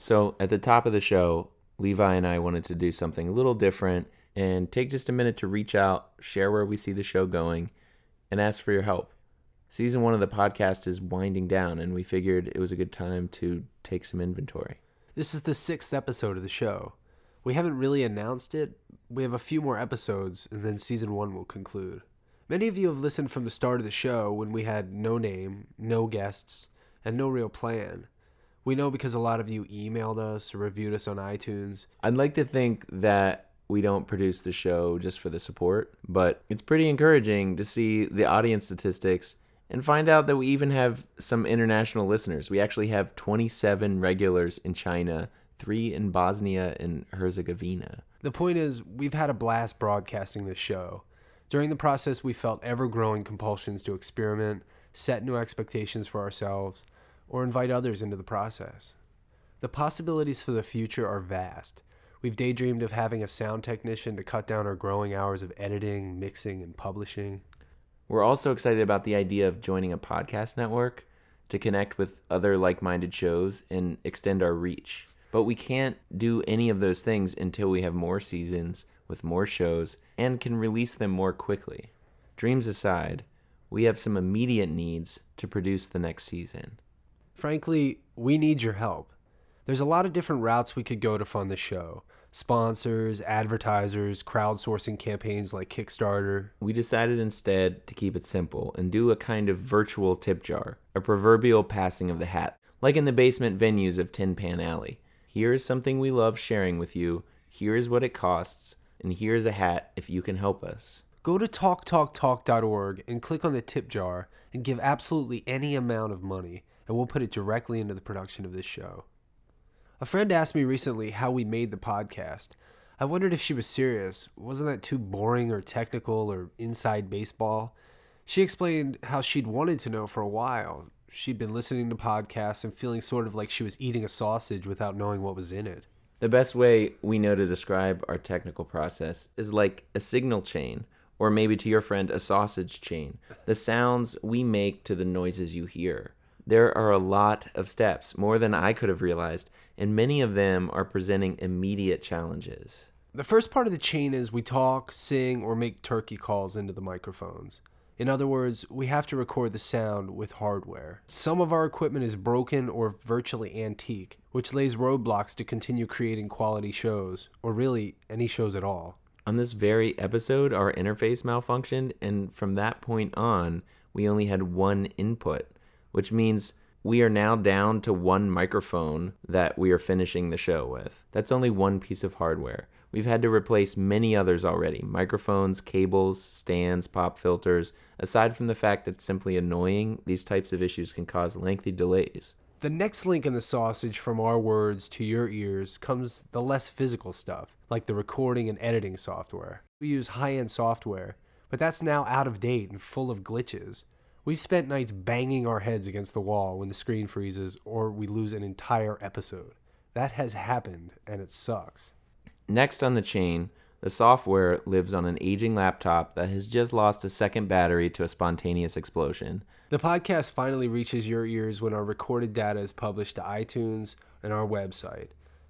So, at the top of the show, Levi and I wanted to do something a little different and take just a minute to reach out, share where we see the show going, and ask for your help. Season one of the podcast is winding down, and we figured it was a good time to take some inventory. This is the sixth episode of the show. We haven't really announced it. We have a few more episodes, and then season one will conclude. Many of you have listened from the start of the show when we had no name, no guests, and no real plan. We know because a lot of you emailed us or reviewed us on iTunes. I'd like to think that we don't produce the show just for the support, but it's pretty encouraging to see the audience statistics and find out that we even have some international listeners. We actually have 27 regulars in China, three in Bosnia and Herzegovina. The point is, we've had a blast broadcasting this show. During the process, we felt ever growing compulsions to experiment, set new expectations for ourselves, or invite others into the process. The possibilities for the future are vast. We've daydreamed of having a sound technician to cut down our growing hours of editing, mixing, and publishing. We're also excited about the idea of joining a podcast network to connect with other like minded shows and extend our reach. But we can't do any of those things until we have more seasons with more shows and can release them more quickly. Dreams aside, we have some immediate needs to produce the next season. Frankly, we need your help. There's a lot of different routes we could go to fund the show sponsors, advertisers, crowdsourcing campaigns like Kickstarter. We decided instead to keep it simple and do a kind of virtual tip jar, a proverbial passing of the hat, like in the basement venues of Tin Pan Alley. Here is something we love sharing with you, here is what it costs, and here is a hat if you can help us. Go to talktalktalk.org and click on the tip jar and give absolutely any amount of money, and we'll put it directly into the production of this show. A friend asked me recently how we made the podcast. I wondered if she was serious. Wasn't that too boring or technical or inside baseball? She explained how she'd wanted to know for a while. She'd been listening to podcasts and feeling sort of like she was eating a sausage without knowing what was in it. The best way we know to describe our technical process is like a signal chain, or maybe to your friend, a sausage chain. The sounds we make to the noises you hear. There are a lot of steps, more than I could have realized, and many of them are presenting immediate challenges. The first part of the chain is we talk, sing, or make turkey calls into the microphones. In other words, we have to record the sound with hardware. Some of our equipment is broken or virtually antique, which lays roadblocks to continue creating quality shows, or really any shows at all. On this very episode, our interface malfunctioned, and from that point on, we only had one input which means we are now down to one microphone that we are finishing the show with. That's only one piece of hardware. We've had to replace many others already microphones, cables, stands, pop filters. Aside from the fact that it's simply annoying, these types of issues can cause lengthy delays. The next link in the sausage from our words to your ears comes the less physical stuff, like the recording and editing software. We use high end software, but that's now out of date and full of glitches. We've spent nights banging our heads against the wall when the screen freezes or we lose an entire episode. That has happened and it sucks. Next on the chain, the software lives on an aging laptop that has just lost a second battery to a spontaneous explosion. The podcast finally reaches your ears when our recorded data is published to iTunes and our website,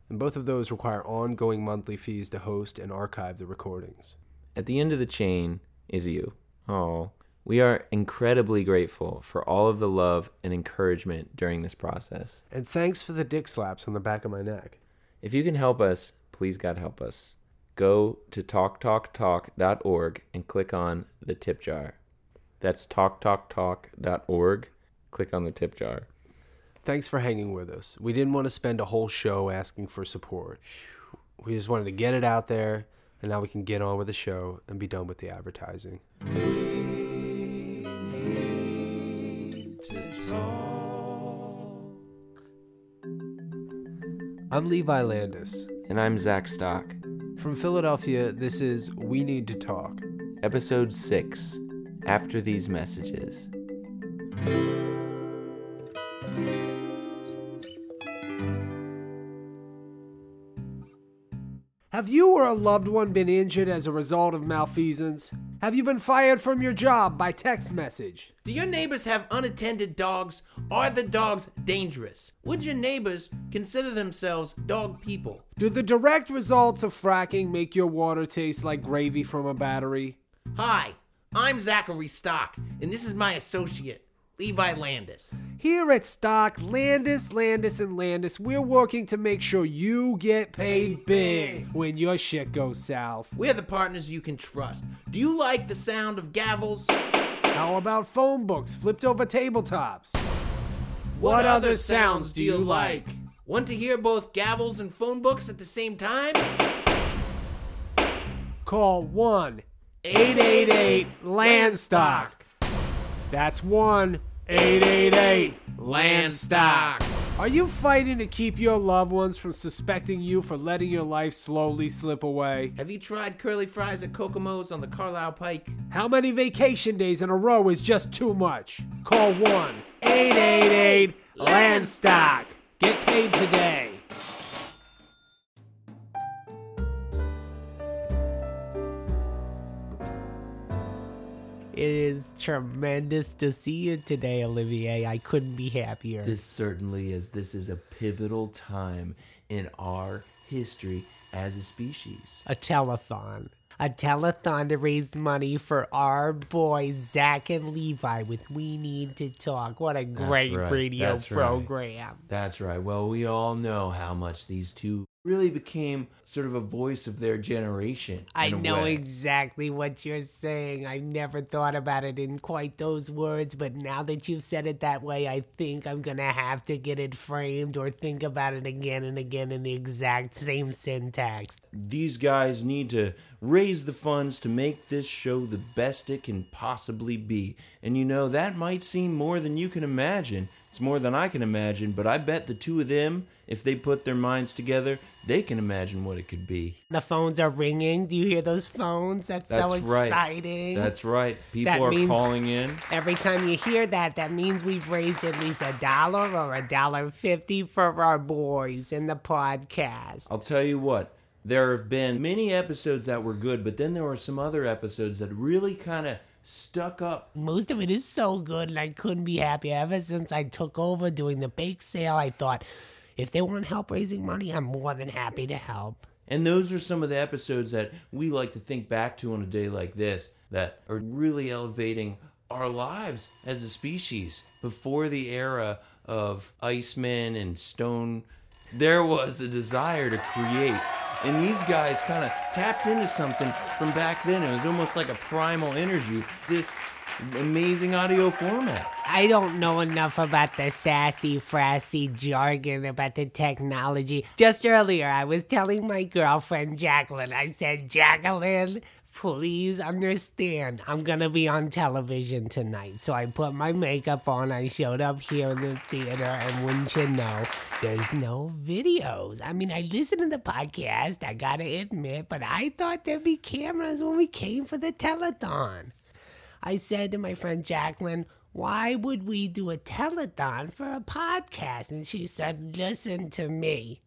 and both of those require ongoing monthly fees to host and archive the recordings. At the end of the chain is you. Oh, we are incredibly grateful for all of the love and encouragement during this process. And thanks for the dick slaps on the back of my neck. If you can help us, please God help us. Go to talktalktalk.org and click on the tip jar. That's talktalktalk.org. Click on the tip jar. Thanks for hanging with us. We didn't want to spend a whole show asking for support. We just wanted to get it out there, and now we can get on with the show and be done with the advertising. I'm Levi Landis. And I'm Zach Stock. From Philadelphia, this is We Need to Talk. Episode 6 After These Messages. Have you or a loved one been injured as a result of malfeasance? Have you been fired from your job by text message? Do your neighbors have unattended dogs? Are the dogs dangerous? Would your neighbors consider themselves dog people? Do the direct results of fracking make your water taste like gravy from a battery? Hi, I'm Zachary Stock, and this is my associate, Levi Landis. Here at Stock, Landis, Landis, and Landis, we're working to make sure you get paid big when your shit goes south. We're the partners you can trust. Do you like the sound of gavels? How about phone books flipped over tabletops? What, other sounds do you like? Want to hear both gavels and phone books at the same time? Call 1 888 Landstock. That's 1 888 Landstock. Are you fighting to keep your loved ones from suspecting you for letting your life slowly slip away? Have you tried curly fries at Kokomo's on the Carlisle Pike? How many vacation days in a row is just too much? Call 1 888 Landstock. Get paid today. It is tremendous to see you today, Olivier. I couldn't be happier. This certainly is. This is a pivotal time in our history as a species. a telethon. A telethon to raise money for our boys, Zach and Levi, with We Need to Talk. What a great right. radio That's right. program. That's right. Well, we all know how much these two really became sort of a voice of their generation. I know way. exactly what you're saying. I've never thought about it in quite those words, but now that you've said it that way, I think I'm gonna have to get it framed or think about it again and again in the exact same syntax. These guys need to raise the funds to make this show the best it can possibly be. And you know, that might seem more than you can imagine. It's more than I can imagine, but I bet the two of them, if they put their minds together, they can imagine what it could be. The phones are ringing. Do you hear those phones? That's, That's so right. exciting. That's right. People That are calling in. Every time you hear that, that means we've raised at least a dollar or a dollar fifty for our boys in the podcast. I'll tell you what, there have been many episodes that were good, but then there were some other episodes that really kind of stuck up. Most of it is so good, and I couldn't be happier. Ever since I took over doing the bake sale, I thought, if they want help raising money, I'm more than happy to help. And those are some of the episodes that we like to think back to on a day like this that are really elevating our lives as a species. Before the era of Iceman and Stone, there was a desire to create. And these guys kind of tapped into something from back then. It was almost like a primal energy, this amazing audio format. I don't know enough about the sassy, frassy jargon about the technology. Just earlier, I was telling my girlfriend Jacqueline, I said, Jacqueline, please understand, I'm gonna be on television tonight. So I put my makeup on, I showed up here in the theater, and wouldn't you know, there's no videos. I mean, I listened to the podcast, I gotta admit, but I thought there'd be cameras when we came for the telethon. I said to my friend Jacqueline, why would we do a telethon for a podcast? And she said, listen to me.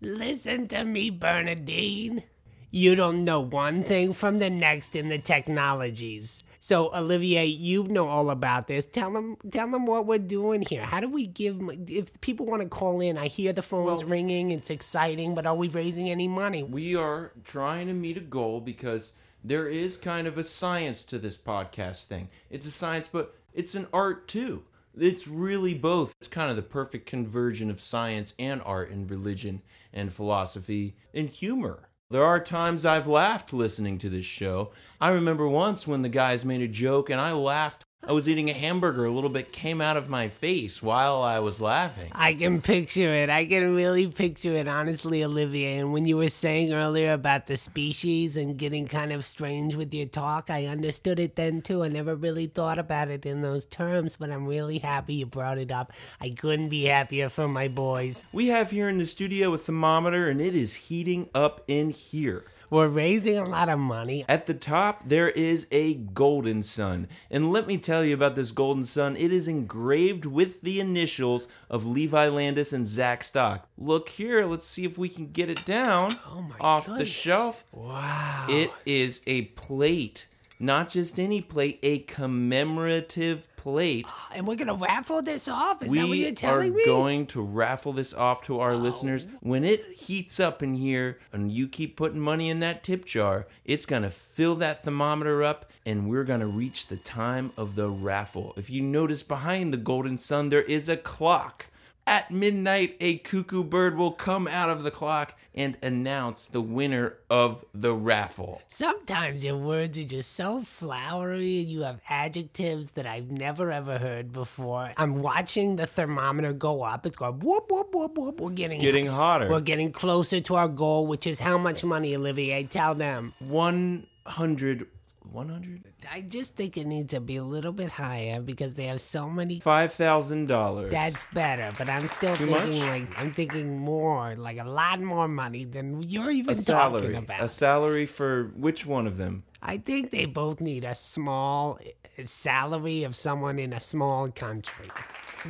Listen to me, Bernadine. You don't know one thing from the next in the technologies. So Olivier, you know all about this. Tell them, tell them what we're doing here. How do we give? If people want to call in, I hear the phones Well- ringing. It's exciting, but are we raising any money? we are trying to meet a goal because there is kind of a science to this podcast thing. It's a science, but it's an art too. It's really both. It's kind of the perfect conversion of science and art and religion and philosophy and humor. There are times I've laughed listening to this show. I remember once when the guys made a joke and I laughed. I was eating a hamburger, a little bit came out of my face while I was laughing. I can picture it. I can really picture it, honestly, Olivia. And when you were saying earlier about the species and getting kind of strange with your talk, I understood it then too. I never really thought about it in those terms, but I'm really happy you brought it up. I couldn't be happier for my boys. We have here in the studio a thermometer and it is heating up in here. We're raising a lot of money. At the top, there is a golden sun. And let me tell you about this golden sun. It is engraved with the initials of Levi Landis and Zach Stock. Look here, let's see if we can get it down Oh my off the shelf. Wow. It is a plate not just any plate, a commemorative plate. Ah, and we're gonna raffle this off. Is that what you're are telling me? going to raffle this off to our oh. listeners. When it heats up in here and you keep putting money in that tip jar, it's going to fill that thermometer up and we're going to reach the time of the raffle. If you notice behind the golden sun, there is a clock. At midnight, a cuckoo bird will come out of the clock and announce the winner of the raffle. Sometimes your words are just so flowery and you have adjectives that I've never ever heard before. I'm watching the thermometer go up. It's going whoop whoop whoop whoop. We're getting it's getting hotter. We're getting closer to our goal, which is how much money, Olivier? Tell them. 100 100 I just think it needs to be a little bit higher because they have so many. $5,000. That's better, but I'm still Too thinking much? like I'm thinking more, like a lot more money than you're even a salary. talking about. A salary for which one of them? I think they both need a small uh, salary of someone in a small country.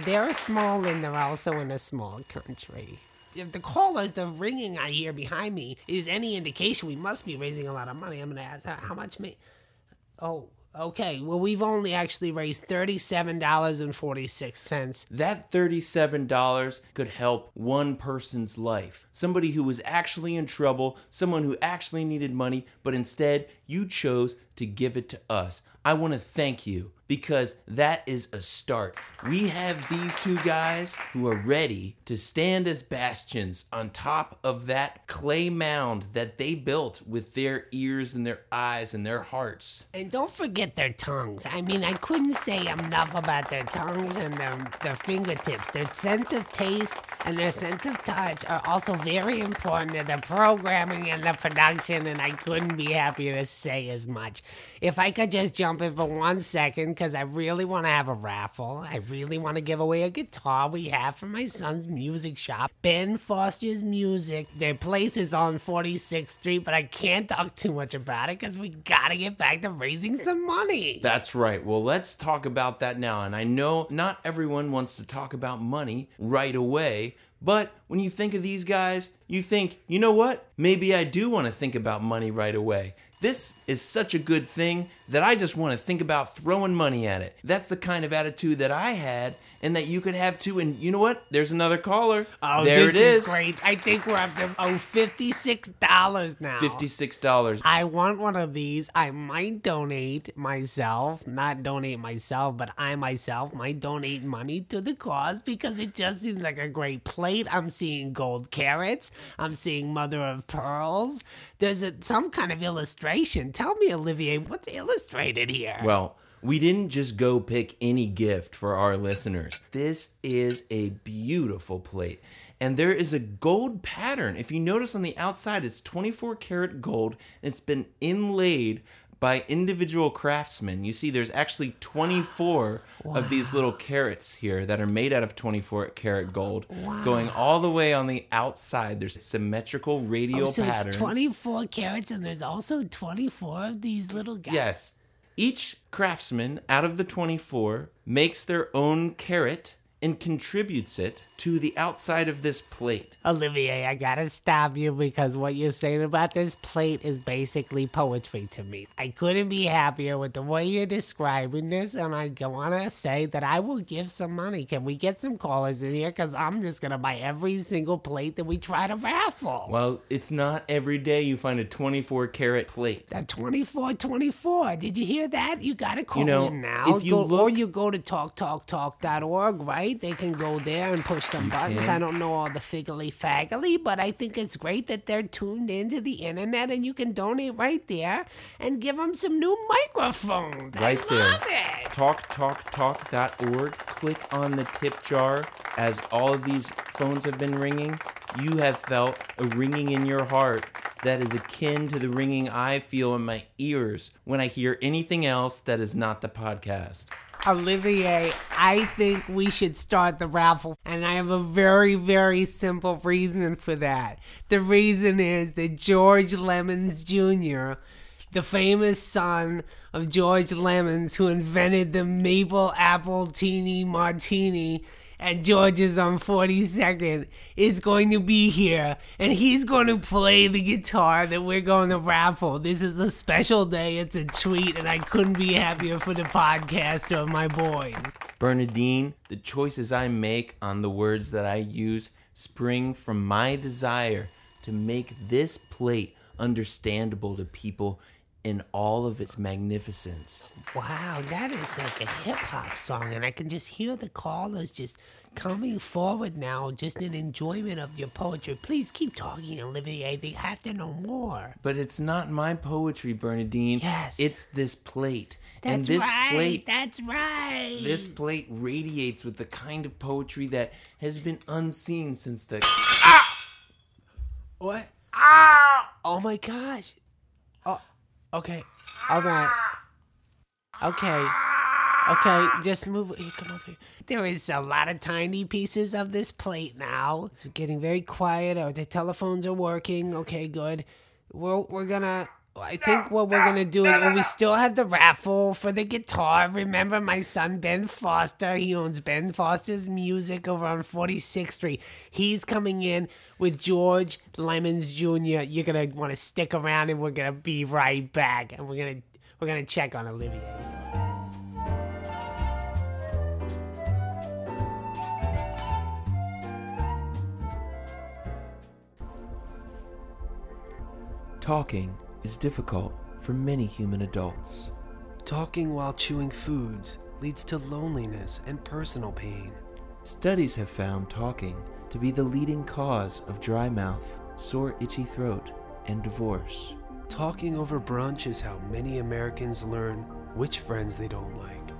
They're small and they're also in a small country. If the callers, the ringing I hear behind me, is any indication, we must be raising a lot of money. I'm gonna ask how how much may. Oh, okay. Well, we've only actually raised thirty-seven dollars and forty-six cents. That $37 could help one person's life. Somebody who was actually in trouble, someone who actually needed money, but instead you chose to give it to us. I want to thank you because that is a start. We have these two guys who are ready to stand as bastions on top of that clay mound that they built with their ears and their eyes and their hearts. And don't forget their tongues. I mean, I couldn't say enough about their tongues and their, their fingertips. Their sense of taste and their sense of touch are also very important to the programming and the production, and I couldn't be happier to say as much. If I could just jump in for one second, because I really want to have a raffle. I really want to give away a guitar we have from my son's music shop, Ben Foster's Music. Their place is on 46th Street, but I can't talk too much about it because we gotta get back to raising some money. That's right. Well, let's talk about that now. And I know not everyone wants to talk about money right away, but when you think of these guys, you think, you know what? Maybe I do want to think about money right away. This is such a good thing that I just want to think about throwing money at it. That's the kind of attitude that I had and that you could have too. And you know what? There's another caller. Oh, there this it is. great. I think we're up to oh $56 now. $56. I want one of these. I might donate myself, not donate myself, but I myself might donate money to the cause because it just seems like a great plate. I'm seeing gold carrots. I'm seeing mother of pearls. There's a, some kind of illustration. Tell me, Olivier, what's illustrated here? Well, we didn't just go pick any gift for our listeners. This is a beautiful plate. And there is a gold pattern. If you notice on the outside, it's 24 karat gold. And it's been inlaid by individual craftsmen. You see, there's actually 24 of these little carrots here that are made out of 24 karat gold, going all the way on the outside. There's a symmetrical radial Oh, so pattern. it's 24 carats and there's also 24 of these little guys. Yes. Each craftsman out of the 24 makes their own carrot and contributes it to the outside of this plate. Olivier, I gotta stop you because what you're saying about this plate is basically poetry to me. I couldn't be happier with the way you're describing this, and I wanna say that I will give some money. Can we get some callers in here? Because I'm just gonna buy every single plate that we try to raffle. Well, it's not every day you find a 24 karat plate. That 24 24. Did you hear that? You gotta call You know, in now. if you Go- or you go to talktalktalk.org, right? They can go there and push some buttons. can. I don't know all the figgly faggly, but I think it's great that they're tuned into the internet and you can donate right there and give them some new microphones. Right there. it. TalkTalkTalk.org. Click on the tip jar. As all of these phones have been ringing, you have felt a ringing in your heart that is akin to the ringing I feel in my ears when I hear anything else that is not the podcast. Olivier, I think we should start the raffle, and I have a very, very simple reason for that. The reason is that George Lemons Jr., the famous son of George Lemons, who invented the maple apple teeny martini, and George's on 42nd is going to be here, and he's going to play the guitar that we're going to raffle. This is a special day. It's a treat, and I couldn't be happier for the podcast of my boys. Bernadine, the choices I make on the words that I use spring from my desire to make this plate understandable to people in all of its magnificence. Wow, that is like a hip hop song, and I can just hear the callers just coming forward now, just in enjoyment of your poetry. Please keep talking, Olivier. They have to know more. But it's not my poetry, Bernadine. Yes. It's this plate. That's and this right. plate That's right. this plate radiates with the kind of poetry that has been unseen since the What? Ah! Oh my gosh. Oh, okay. All right. Okay. Okay, just move. Here, come up here. There is a lot of tiny pieces of this plate now. It's getting very quiet. Or the telephones are working. Okay, good. We're we're gonna. I think what we're gonna do is well, we still have the Raffle for the guitar. Remember my son Ben Foster? He owns Ben Foster's Music over on 46th Street. He's coming in with George Lemons Jr. You're gonna want to stick around, and we're gonna be right back. And we're gonna we're gonna check on Olivia. talking is difficult for many human adults. talking while chewing foods leads to loneliness and personal pain. Studies have found talking to be the leading cause of dry mouth, sore itchy throat, and divorce. Talking over brunch is how many Americans learn which friends they don't like.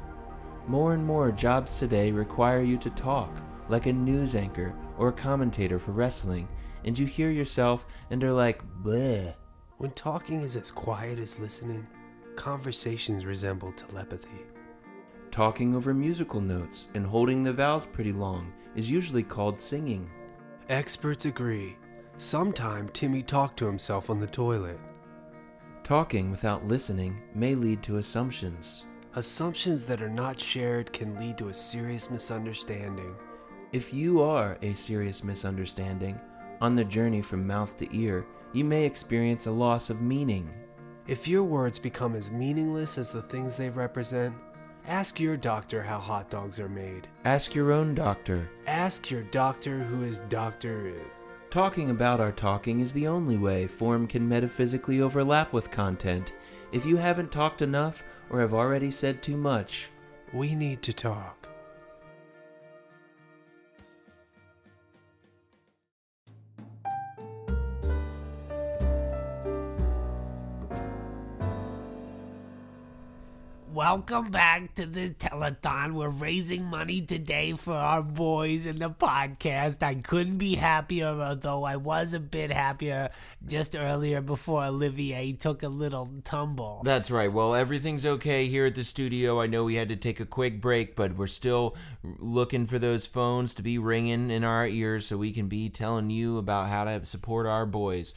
More and more jobs today require you to talk, like a news anchor or a commentator for wrestling, and you hear yourself and are like, bleh. When talking is as quiet as listening, conversations resemble telepathy. Talking over musical notes and holding the vowels pretty long is usually called singing. Experts agree. Sometime Timmy talked to himself on the toilet. Talking without listening may lead to assumptions. Assumptions that are not shared can lead to a serious misunderstanding. If you are a serious misunderstanding, on the journey from mouth to ear, you may experience a loss of meaning. If your words become as meaningless as the things they represent, ask your doctor how hot dogs are made. Ask your own doctor. Ask your doctor who is Doctor. Talking about our talking is the only way form can metaphysically overlap with content. If you haven't talked enough or have already said too much, We need to talk. Welcome back to the telethon. We're raising money today for our boys in the podcast. I couldn't be happier, although I was a bit happier just earlier before Olivier took a little tumble. That's right. Well, everything's okay here at the studio. I know we had to take a quick break, but we're still looking for those phones to be ringing in our ears so we can be telling you about how to support our boys.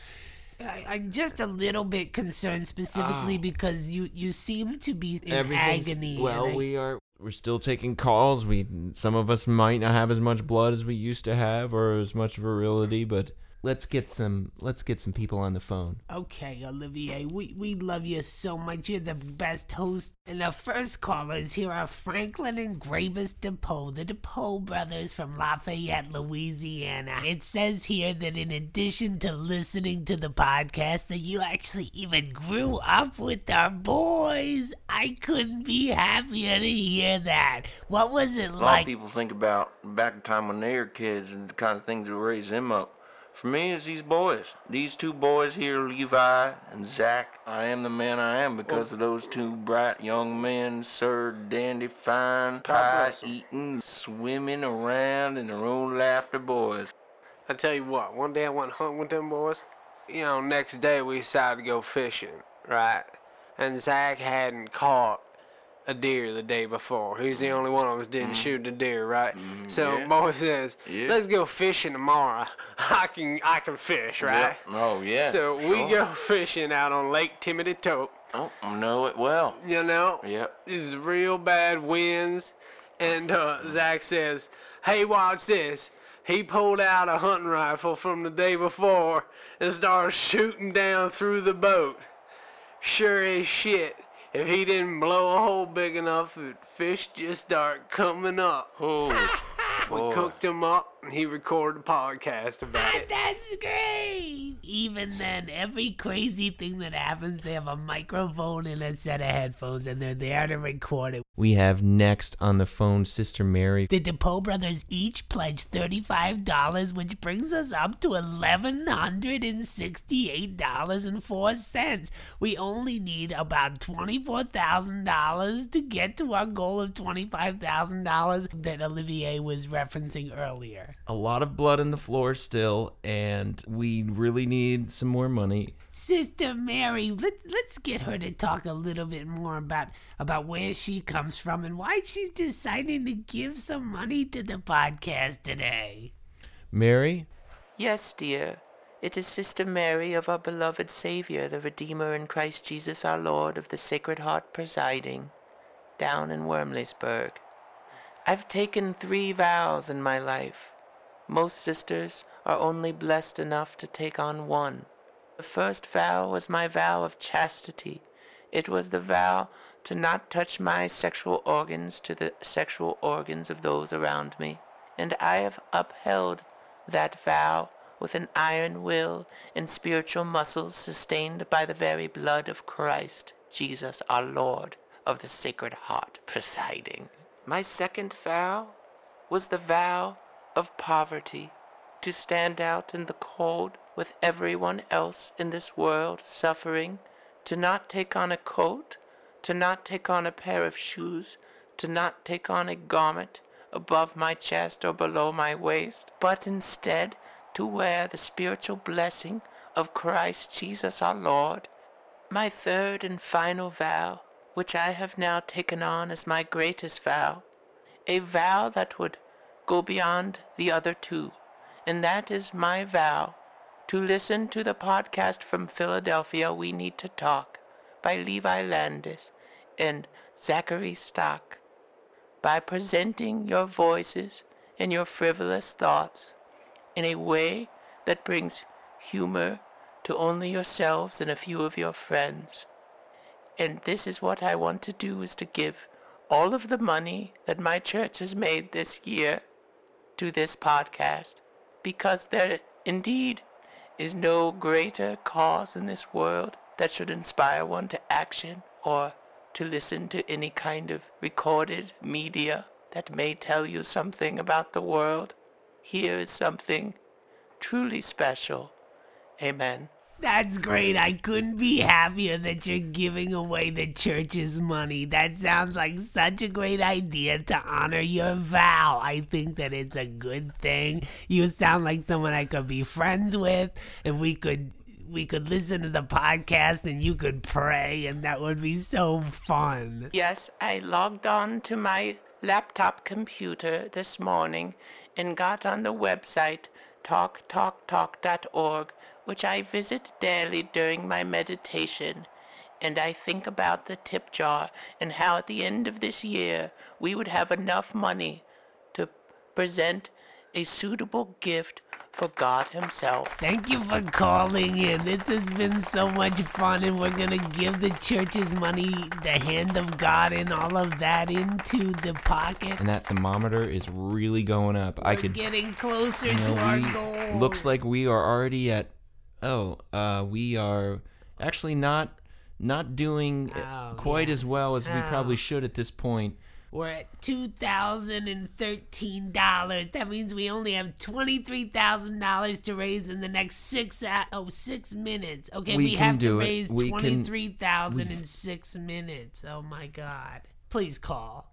I, I'm just a little bit concerned specifically ah. because you, you seem to be in agony. well. I- we are. We're still taking calls. We some of us might not have as much blood as we used to have, or as much virility. But let's get some. Let's get some people on the phone. Okay, Olivier, we, we love you so much. You're the best host. And the first callers here are Franklin and Gravis DePoe, the DePoe brothers from Lafayette, Louisiana. It says here that in addition to listening to the podcast, that you actually even grew up with our boys. I couldn't be happier to hear that. What was it like? A lot like? of people think about back in time when they were kids and the kind of things that raised them up. For me, it's these boys. These two boys here, Levi and Zach. I am the man I am because of those two bright young men, Sir Dandy Fine, pie eating, swimming around in their own laughter boys. I tell you what, one day I went hunting with them boys. You know, next day we decided to go fishing, right? And Zach hadn't caught a deer the day before. He's the mm-hmm. only one of us didn't mm-hmm. shoot the deer, right? Mm-hmm. so yeah. boy says, Yeah. "Let's go fishing tomorrow. I can I can fish, right?" Yep. Oh, yeah. So we go fishing out on Lake Timothy Tope. Oh, I know it well. You know, Yep. It's was real bad winds, and uh, Zach says, Hey, watch this. He pulled out a hunting rifle from the day before and started shooting down through the boat. Sure as shit, if he didn't blow a hole big enough, fish just start coming up. Oh, We boy. cooked him up and he recorded a podcast about it. That's great. Even then, every crazy thing that happens, they have a microphone and a set of headphones, and they're there to record it. We have next on the phone Sister Mary. The DePoe brothers each pledged $35, which brings us up to $1,168.04. We only need about $24,000 to get to our goal of $25,000 that Olivier was referencing earlier. A lot of blood in the floor still, and we really need some more money. Sister Mary, let, let's get her to talk a little bit more about, about where she comes from and why she's deciding to give some money to the podcast today. Mary? Yes, dear. It is Sister Mary of our beloved Savior, the Redeemer in Christ Jesus our Lord of the Sacred Heart presiding, down in Wormleysburg. I've taken three vows in my life. Most sisters are only blessed enough to take on one. The first vow was my vow of chastity. It was the vow to not touch my sexual organs to the sexual organs of those around me. And I have upheld that vow with an iron will and spiritual muscles sustained by the very blood of Christ, Jesus our Lord, of the Sacred Heart presiding. My second vow was the vow of poverty, to stand out in the cold with everyone else in this world suffering, to not take on a coat, to not take on a pair of shoes, to not take on a garment above my chest or below my waist, but instead to wear the spiritual blessing of Christ Jesus our Lord. My third and final vow, which I have now taken on as my greatest vow, a vow that would go beyond the other two, and that is my vow to listen to the podcast from Philadelphia, We Need to Talk, by Levi Landis and Zachary Stock. By presenting your voices and your frivolous thoughts in a way that brings humor to only yourselves and a few of your friends. And this is what I want to do is to give all of the money that my church has made this year to this podcast because there indeed is no greater cause in this world that should inspire one to action or to listen to any kind of recorded media that may tell you something about the world. Here is something truly special. Amen. That's great. I couldn't be happier that you're giving away the church's money. That sounds like such a great idea to honor your vow. I think that it's a good thing. You sound like someone I could be friends with, and we could we could listen to the podcast and you could pray and that would be so fun. Yes, I logged on to my laptop computer this morning and got on the website talktalktalk.org, which I visit daily during my meditation. And I think about the tip jar and how at the end of this year we would have enough money to present a suitable gift for God Himself. Thank you for calling in. This has been so much fun, and we're gonna give the church's money, the hand of God, and all of that into the pocket. And that thermometer is really going up. I We're could. getting closer You know, to our goal. Looks like we are already at. Oh, uh, we are actually not not doing uh, Oh, quite yeah. as well as we Oh. probably should at this point. We're at two thousand and thirteen dollars. That means we only have twenty three thousand dollars to raise in the next six a- oh six minutes. Okay, We we, have to raise We twenty three thousand in six minutes. Oh my god! Please call.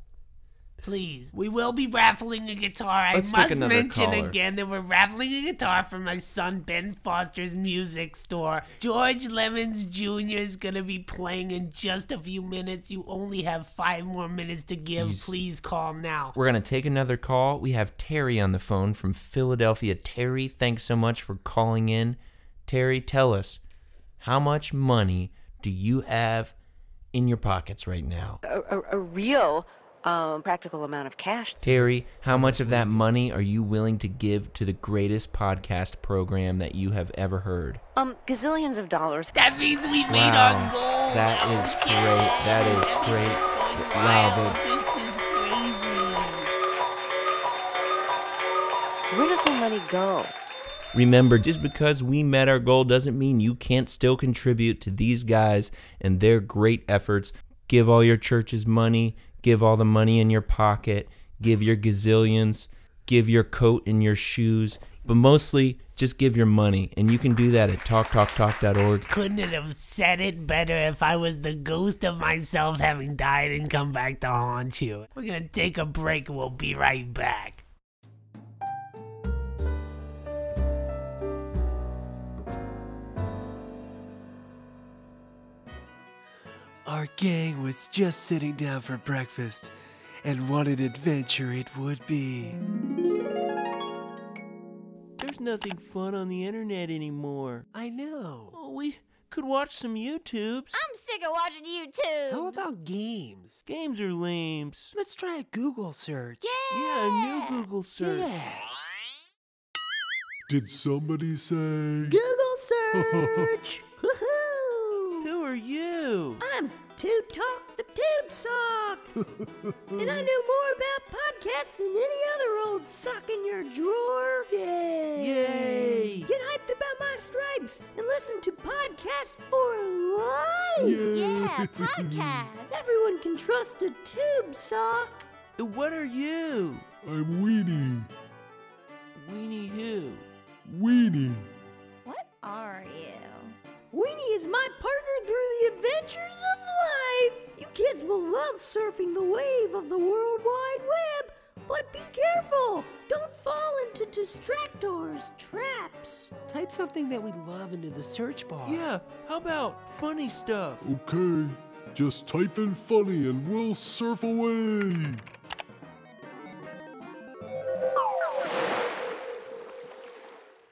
Please. We will be raffling a guitar. I Let's take must another mention caller. again that we're raffling a guitar from my son Ben Foster's music store. George Lemons Jr. is going to be playing in just a few minutes. You only have five more minutes to give. s- Please call now. We're going to take another call. We have Terry on the phone from Philadelphia. Terry, thanks so much for calling in. Terry, tell us, how much money do you have in your pockets right now? a, a, a real um, practical amount of cash. Terry, how much of that money are you willing to give to the greatest podcast program that you have ever heard? Um, gazillions of dollars. That means we made our goal. that Oh, is yeah, great. That is great. Wow, wild. This is crazy. Where does the money go? Remember, just because we met our goal doesn't mean you can't still contribute to these guys and their great efforts. Give all your churches money, give all the money in your pocket, give your gazillions, give your coat and your shoes, but mostly just give your money. And you can do that at talktalktalk.org. Couldn't have said it better if I was the ghost of myself having died and come back to haunt you? We're gonna take a break we'll be right back. Our gang was just sitting down for breakfast, and what an adventure it would be. There's nothing fun on the internet anymore. I know. Oh, we could watch some YouTubes. I'm sick of watching YouTube. How about games? Games are lames. Let's try a Google search. Yeah, a new Google search. Did somebody say? Google search. Woohoo! Are you? I'm Tube Talk the Tube Sock. and I know more about podcasts than any other old sock in your drawer. Yay! Yay! Get hyped about my stripes and listen to Podcast for Life. Yeah, podcast. Everyone can trust a Tube Sock. What are you? I'm Weenie. Weenie who? Weenie. What are you? Weenie is my partner through the adventures of life. You kids will love surfing the wave of the World Wide Web, but be careful. Don't fall into distractors, traps. Type something that we love into the search bar. Yeah, how about funny stuff? Okay, just type in funny and we'll surf away.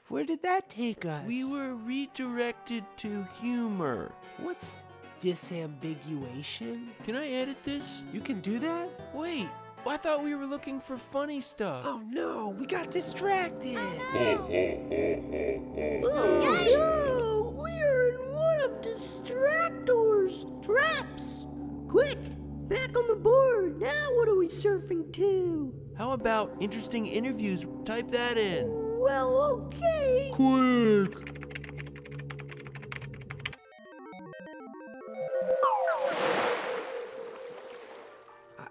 Where did that take us? We were redirected to humor. What's disambiguation? Can I edit this? You can do that? Wait, I thought we were looking for funny stuff. Oh no, we got distracted. Oh no! We are in one of distractors, traps. Quick, back on the board. Now what are we surfing to? How about interesting interviews? Type that in. Well, okay. Quick!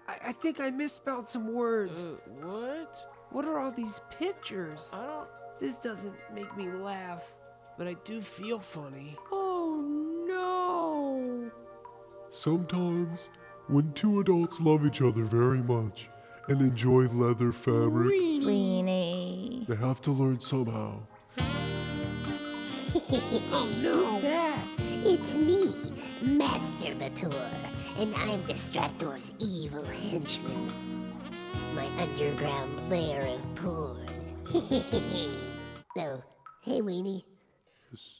I, I think I misspelled some words. Uh, what? what are all these pictures? I don't. This doesn't make me laugh, but I do feel funny. Oh no. Sometimes, when two adults love each other very much and enjoy leather fabric, Weenie. they have to learn somehow. Oh no! Who's that? It's me, Masturbator, and I'm Distractor's evil henchman. My underground lair of porn. so, hey, Weenie.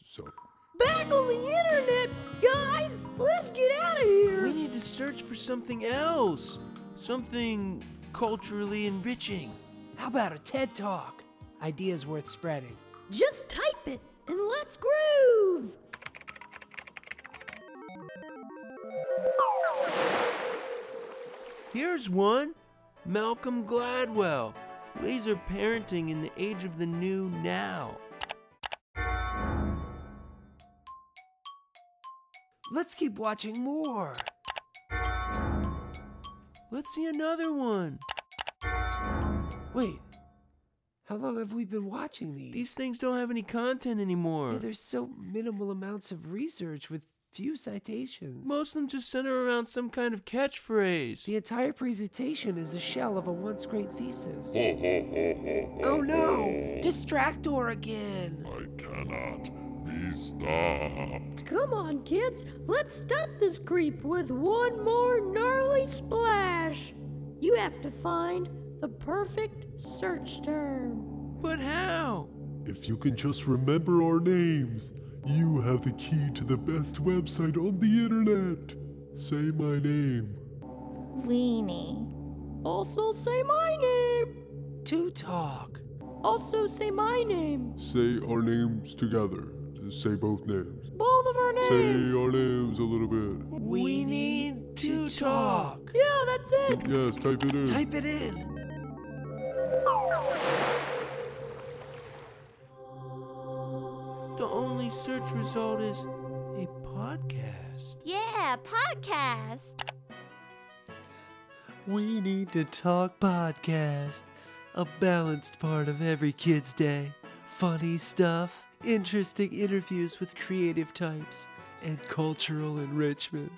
So, Back on the internet, guys. Let's get out of here. We need to search for something else. Something culturally enriching. How about a TED Talk? Ideas worth spreading. Just type it and let's groove. Here's one Malcolm Gladwell. Laser parenting in the age of the new now. Let's keep watching more. Let's see another one. Wait, how long have we been watching these? These things don't have any content anymore. Yeah, there's so minimal amounts of research with few citations. Most of them just center around some kind of catchphrase. The entire presentation is a shell of a once great thesis. oh no! Distractor again! I cannot be stopped. Come on, kids. Let's stop this creep with one more gnarly splash. You have to find the perfect search term. But how? If you can just remember our names, you have the key to the best website on the internet. Say my name. Weenie. Also say my name. To talk. Also say my name. Say our names together. Just say both names. Both of our names. Say our names a little bit. We need to talk. Yeah, that's it. Yes, type it in. Type it in. The only search result is a podcast. Yeah, podcast. We Need to Talk podcast. A balanced part of every kid's day. Funny stuff, interesting interviews with creative types, and cultural enrichment.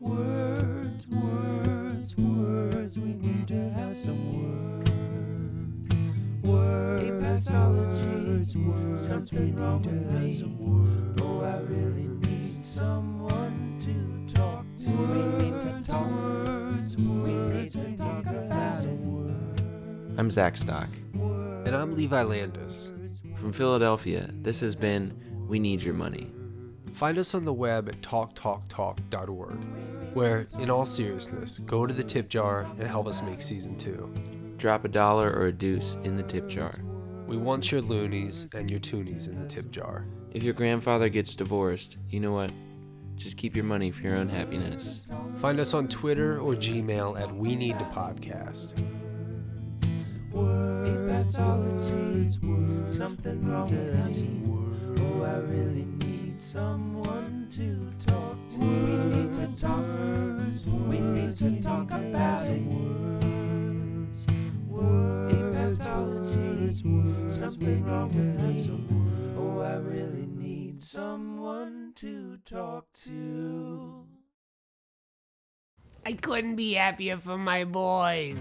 Words, words, words. We need to have some words. Words, a pathology. Words, something wrong with me. Oh, I really need someone to talk to. We need to talk. Words, we need to talk about it. I'm Zach Stock. And I'm Levi Landis. From Philadelphia, this has been We Need Your Money. Find us on the web at talktalktalk.org, where, in all seriousness, go to the tip jar and help us make season two. Drop a dollar or a deuce in the tip jar. We want your loonies and your toonies in the tip jar. If your grandfather gets divorced, you know what? Just keep your money for your own happiness. Find us on Twitter or Gmail at We Need to Podcast. Something wrong with me. Oh, I really need someone to talk to. We need to talk. We need to talk about it. Words. A pathology. Something wrong with me. Oh, I really need someone to talk to. I couldn't be happier for my boys.